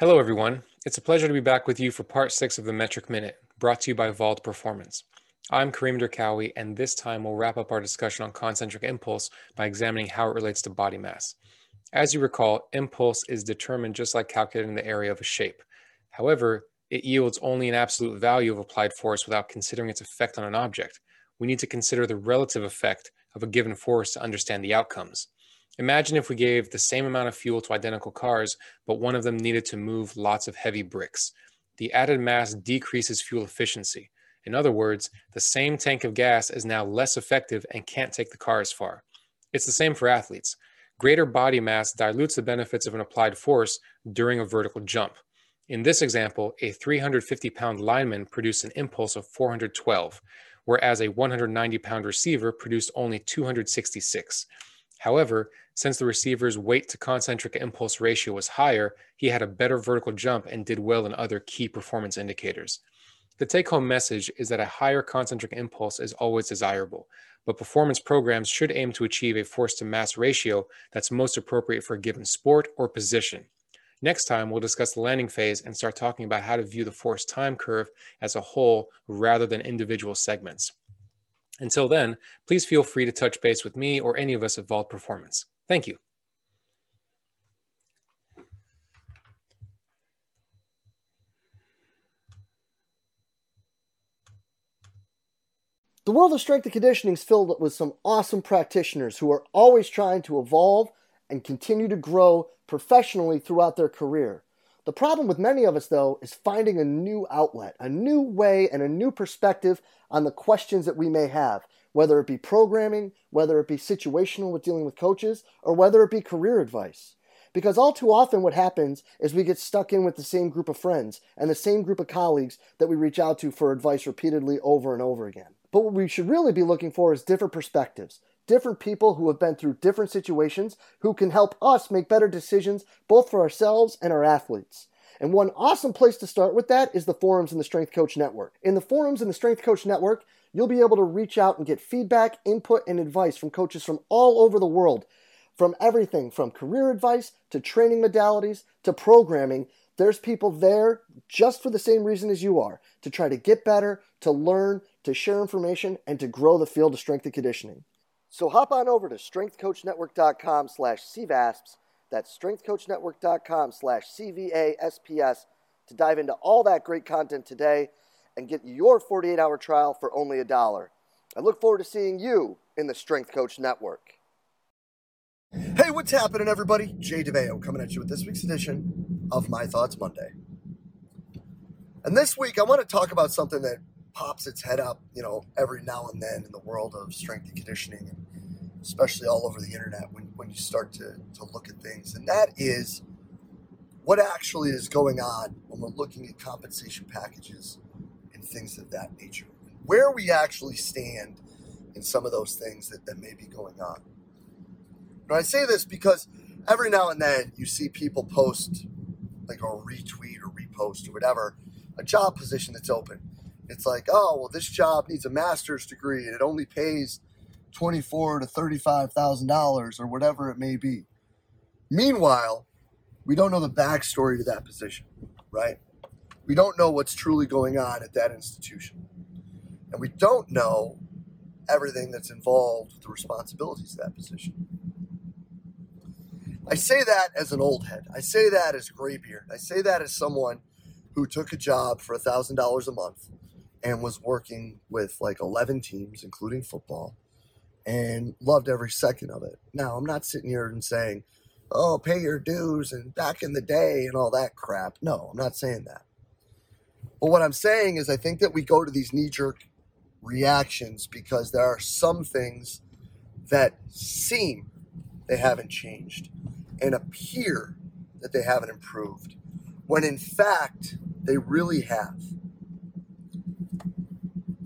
Hello, everyone. It's a pleasure to be back with you for part six of the Metric Minute, brought to you by Vault Performance. I'm Kareem Derkawi, and this time we'll wrap up our discussion on concentric impulse by examining how it relates to body mass. As you recall, impulse is determined just like calculating the area of a shape. However, it yields only an absolute value of applied force without considering its effect on an object. We need to consider the relative effect of a given force to understand the outcomes. Imagine if we gave the same amount of fuel to identical cars, but one of them needed to move lots of heavy bricks. The added mass decreases fuel efficiency. In other words, the same tank of gas is now less effective and can't take the car as far. It's the same for athletes. Greater body mass dilutes the benefits of an applied force during a vertical jump. In this example, a 350 pound lineman produced an impulse of 412, whereas a 190 pound receiver produced only 266. However, since the receiver's weight to concentric impulse ratio was higher, he had a better vertical jump and did well in other key performance indicators. The take home message is that a higher concentric impulse is always desirable, but performance programs should aim to achieve a force to mass ratio that's most appropriate for a given sport or position. Next time, we'll discuss the landing phase and start talking about how to view the force time curve as a whole rather than individual segments. Until then, please feel free to touch base with me or any of us at Vault Performance. Thank you. The world of strength and conditioning is filled with some awesome practitioners who are always trying to evolve and continue to grow professionally throughout their career. The problem with many of us, though, is finding a new outlet, a new way, and a new perspective on the questions that we may have, whether it be programming, whether it be situational with dealing with coaches, or whether it be career advice. Because all too often, what happens is we get stuck in with the same group of friends and the same group of colleagues that we reach out to for advice repeatedly over and over again. But what we should really be looking for is different perspectives, different people who have been through different situations who can help us make better decisions both for ourselves and our athletes. And one awesome place to start with that is the forums in the Strength Coach Network. In the forums in the Strength Coach Network, you'll be able to reach out and get feedback, input, and advice from coaches from all over the world. From everything from career advice to training modalities to programming, there's people there just for the same reason as you are to try to get better, to learn, to share information, and to grow the field of strength and conditioning. So hop on over to strengthcoachnetwork.com slash CVASPS. That's strengthcoachnetwork.com slash CVASPS to dive into all that great content today and get your 48 hour trial for only a dollar. I look forward to seeing you in the Strength Coach Network. Hey, what's happening, everybody? Jay DeVivo coming at you with this week's edition of My Thoughts Monday. And this week, I want to talk about something that pops its head up, you know, every now and then in the world of strength and conditioning, and especially all over the internet when, when you start to, to look at things. And that is what actually is going on when we're looking at compensation packages and things of that nature. Where we actually stand in some of those things that, that may be going on. Now, I say this because every now and then you see people post like a retweet or repost or whatever a job position that's open it's like, oh, well, this job needs a master's degree and it only pays twenty-four to thirty-five thousand dollars or whatever it may be. Meanwhile, we don't know the backstory to that position, right? We don't know what's truly going on at that institution. And we don't know everything that's involved with the responsibilities of that position. I say that as an old head. I say that as graybeard. I say that as someone who took a job for $1,000 a month and was working with like 11 teams, including football, and loved every second of it. Now, I'm not sitting here and saying, oh, pay your dues and back in the day and all that crap. No, I'm not saying that. But what I'm saying is, I think that we go to these knee jerk reactions because there are some things that seem they haven't changed and appear that they haven't improved, when in fact, they really have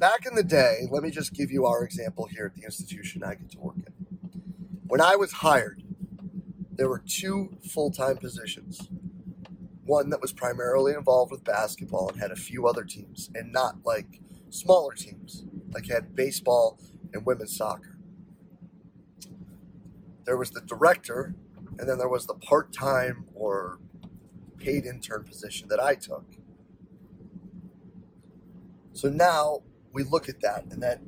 back in the day, let me just give you our example here at the institution I get to work in. When I was hired, there were two full time positions. One that was primarily involved with basketball and had a few other teams, and not like smaller teams, like had baseball and women's soccer. There was the director, and then there was the part time or paid intern position that I took. So now we look at that, and that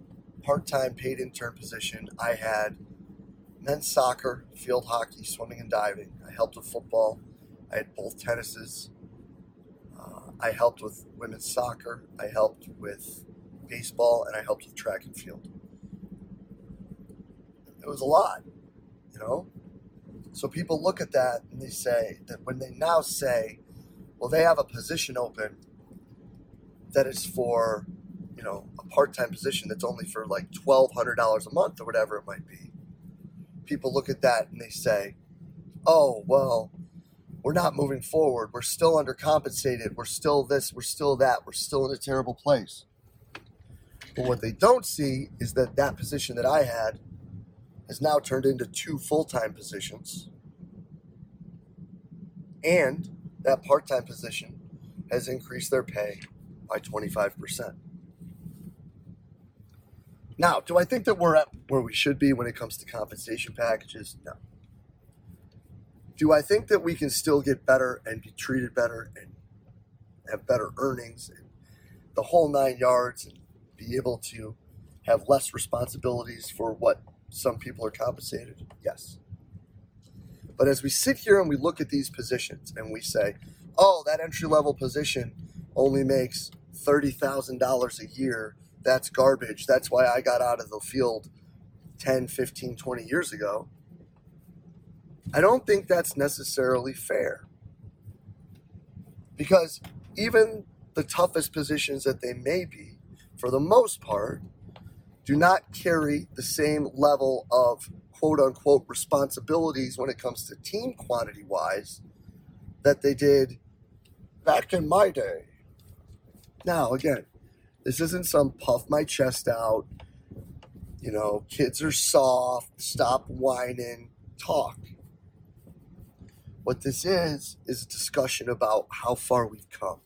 part time paid intern position, I had men's soccer, field hockey, swimming, and diving. I helped with football. I had both tennises. Uh, I helped with women's soccer. I helped with baseball, and I helped with track and field. It was a lot, you know? So people look at that and they say that when they now say, well, they have a position open that is for, you know, a part time position that's only for like $1,200 a month or whatever it might be. People look at that and they say, oh, well, we're not moving forward. We're still undercompensated. We're still this. We're still that. We're still in a terrible place. But what they don't see is that that position that I had has now turned into two full time positions. And that part time position has increased their pay by 25%. Now, do I think that we're at where we should be when it comes to compensation packages? No. Do I think that we can still get better and be treated better and have better earnings and the whole nine yards and be able to have less responsibilities for what some people are compensated? Yes. But as we sit here and we look at these positions and we say, oh, that entry level position only makes $30,000 a year. That's garbage. That's why I got out of the field 10, 15, 20 years ago. I don't think that's necessarily fair. Because even the toughest positions that they may be, for the most part, do not carry the same level of quote unquote responsibilities when it comes to team quantity wise that they did back in my day. Now, again, this isn't some puff my chest out, you know, kids are soft, stop whining, talk. What this is, is a discussion about how far we've come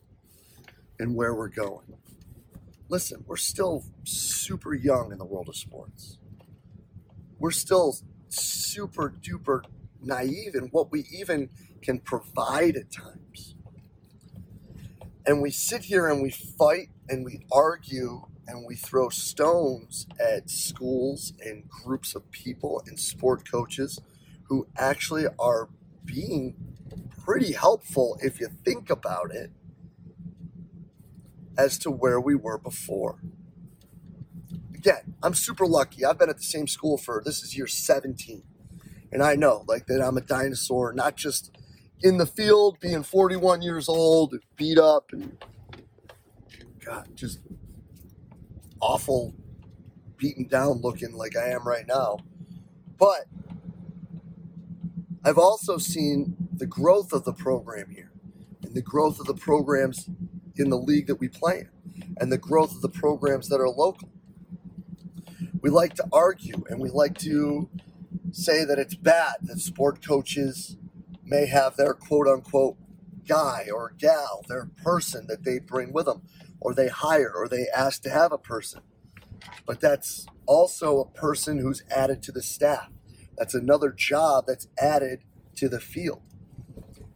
and where we're going. Listen, we're still super young in the world of sports. We're still super duper naive in what we even can provide at times. And we sit here and we fight and we argue and we throw stones at schools and groups of people and sport coaches who actually are being pretty helpful if you think about it as to where we were before. Again, I'm super lucky. I've been at the same school for this is year 17. And I know like that I'm a dinosaur, not just in the field being 41 years old, beat up and God, just awful beaten down looking like I am right now. But I've also seen the growth of the program here and the growth of the programs in the league that we play in and the growth of the programs that are local. We like to argue and we like to say that it's bad that sport coaches may have their quote unquote guy or gal, their person that they bring with them, or they hire, or they ask to have a person. But that's also a person who's added to the staff. That's another job that's added to the field.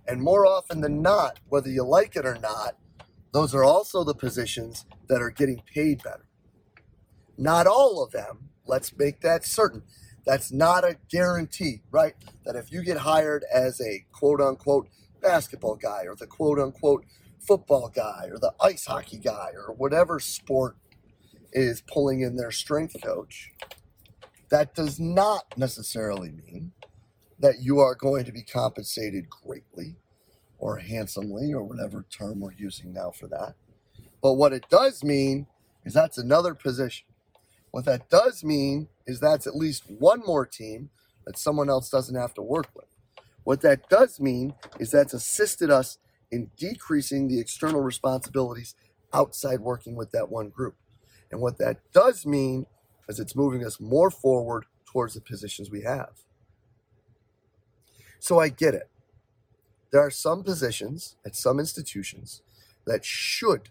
And more often than not, whether you like it or not, those are also the positions that are getting paid better. Not all of them, let's make that certain. That's not a guarantee, right? That if you get hired as a quote unquote basketball guy or the quote unquote football guy or the ice hockey guy or whatever sport is pulling in their strength coach, that does not necessarily mean that you are going to be compensated greatly or handsomely or whatever term we're using now for that. But what it does mean is that's another position. What that does mean is that's at least one more team that someone else doesn't have to work with. What that does mean is that's assisted us in decreasing the external responsibilities outside working with that one group. And what that does mean is it's moving us more forward towards the positions we have. So I get it. There are some positions at some institutions that should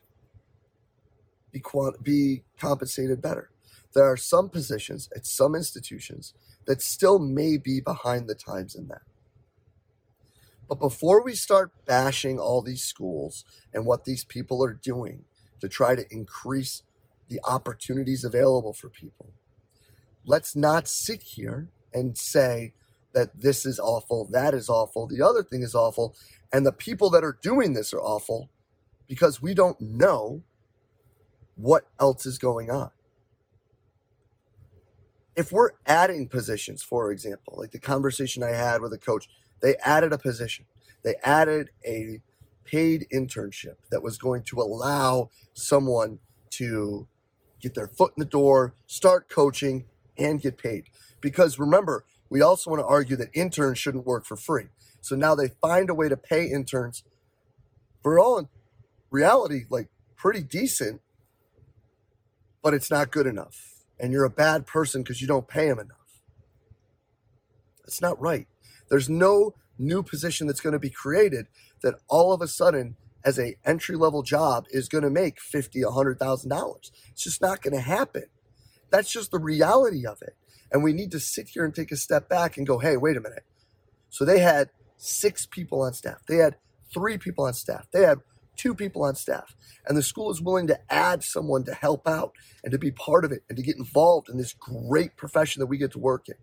be, be compensated better there are some positions at some institutions that still may be behind the times in that. But before we start bashing all these schools and what these people are doing to try to increase the opportunities available for people, let's not sit here and say that this is awful, that is awful, the other thing is awful, and the people that are doing this are awful because we don't know what else is going on. If we're adding positions, for example, like the conversation I had with a coach, they added a position, they added a paid internship that was going to allow someone to get their foot in the door, start coaching, and get paid. Because remember, we also want to argue that interns shouldn't work for free. So now they find a way to pay interns for all in reality, like pretty decent, but it's not good enough. And you're a bad person because you don't pay them enough. It's not right. There's no new position that's going to be created that all of a sudden as a entry level job is going to make fifty, a hundred thousand dollars. It's just not going to happen. That's just the reality of it. And we need to sit here and take a step back and go, hey, wait a minute. So they had six people on staff. They had three people on staff. They had two people on staff. And the school is willing to add someone to help out and to be part of it and to get involved in this great profession that we get to work in.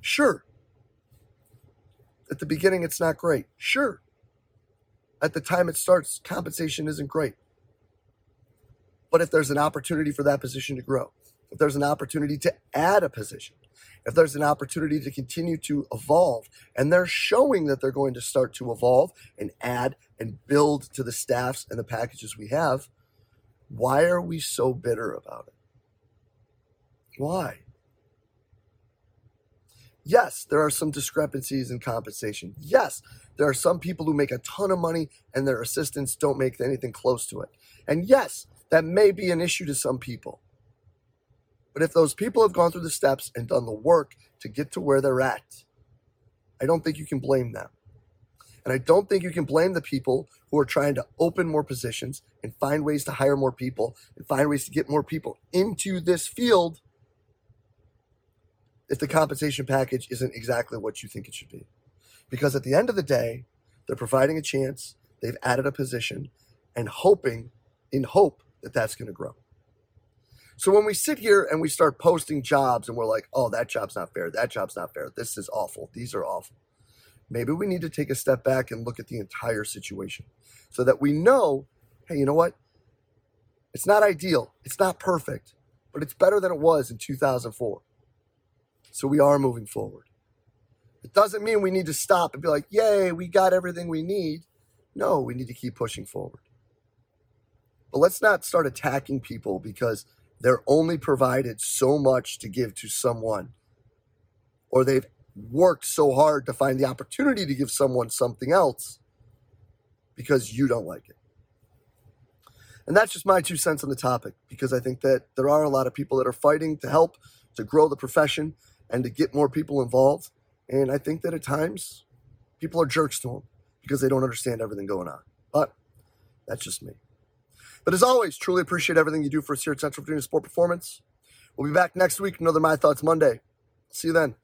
Sure. At the beginning, it's not great. Sure. At the time it starts, compensation isn't great. But if there's an opportunity for that position to grow, if there's an opportunity to add a position, if there's an opportunity to continue to evolve, and they're showing that they're going to start to evolve and add and build to the staffs and the packages we have, why are we so bitter about it? Why? Yes, there are some discrepancies in compensation. Yes, there are some people who make a ton of money and their assistants don't make anything close to it. And yes, that may be an issue to some people. But if those people have gone through the steps and done the work to get to where they're at, I don't think you can blame them. And I don't think you can blame the people who are trying to open more positions and find ways to hire more people and find ways to get more people into this field if the compensation package isn't exactly what you think it should be. Because at the end of the day, they're providing a chance, they've added a position, and hoping, in hope, that that's going to grow. So when we sit here and we start posting jobs and we're like, oh, that job's not fair, that job's not fair, this is awful, these are awful. Maybe we need to take a step back and look at the entire situation so that we know, hey, you know what? It's not ideal, it's not perfect, but it's better than it was in 2004. So we are moving forward. It doesn't mean we need to stop and be like, yay, we got everything we need. No, we need to keep pushing forward. But let's not start attacking people because they're only provided so much to give to someone, or they've worked so hard to find the opportunity to give someone something else because you don't like it. And that's just my two cents on the topic because I think that there are a lot of people that are fighting to help to grow the profession and to get more people involved. And I think that at times people are jerks to them because they don't understand everything going on. But that's just me. But as always, truly appreciate everything you do for us here at Central Virginia Sport Performance. We'll be back next week, another My Thoughts Monday. See you then.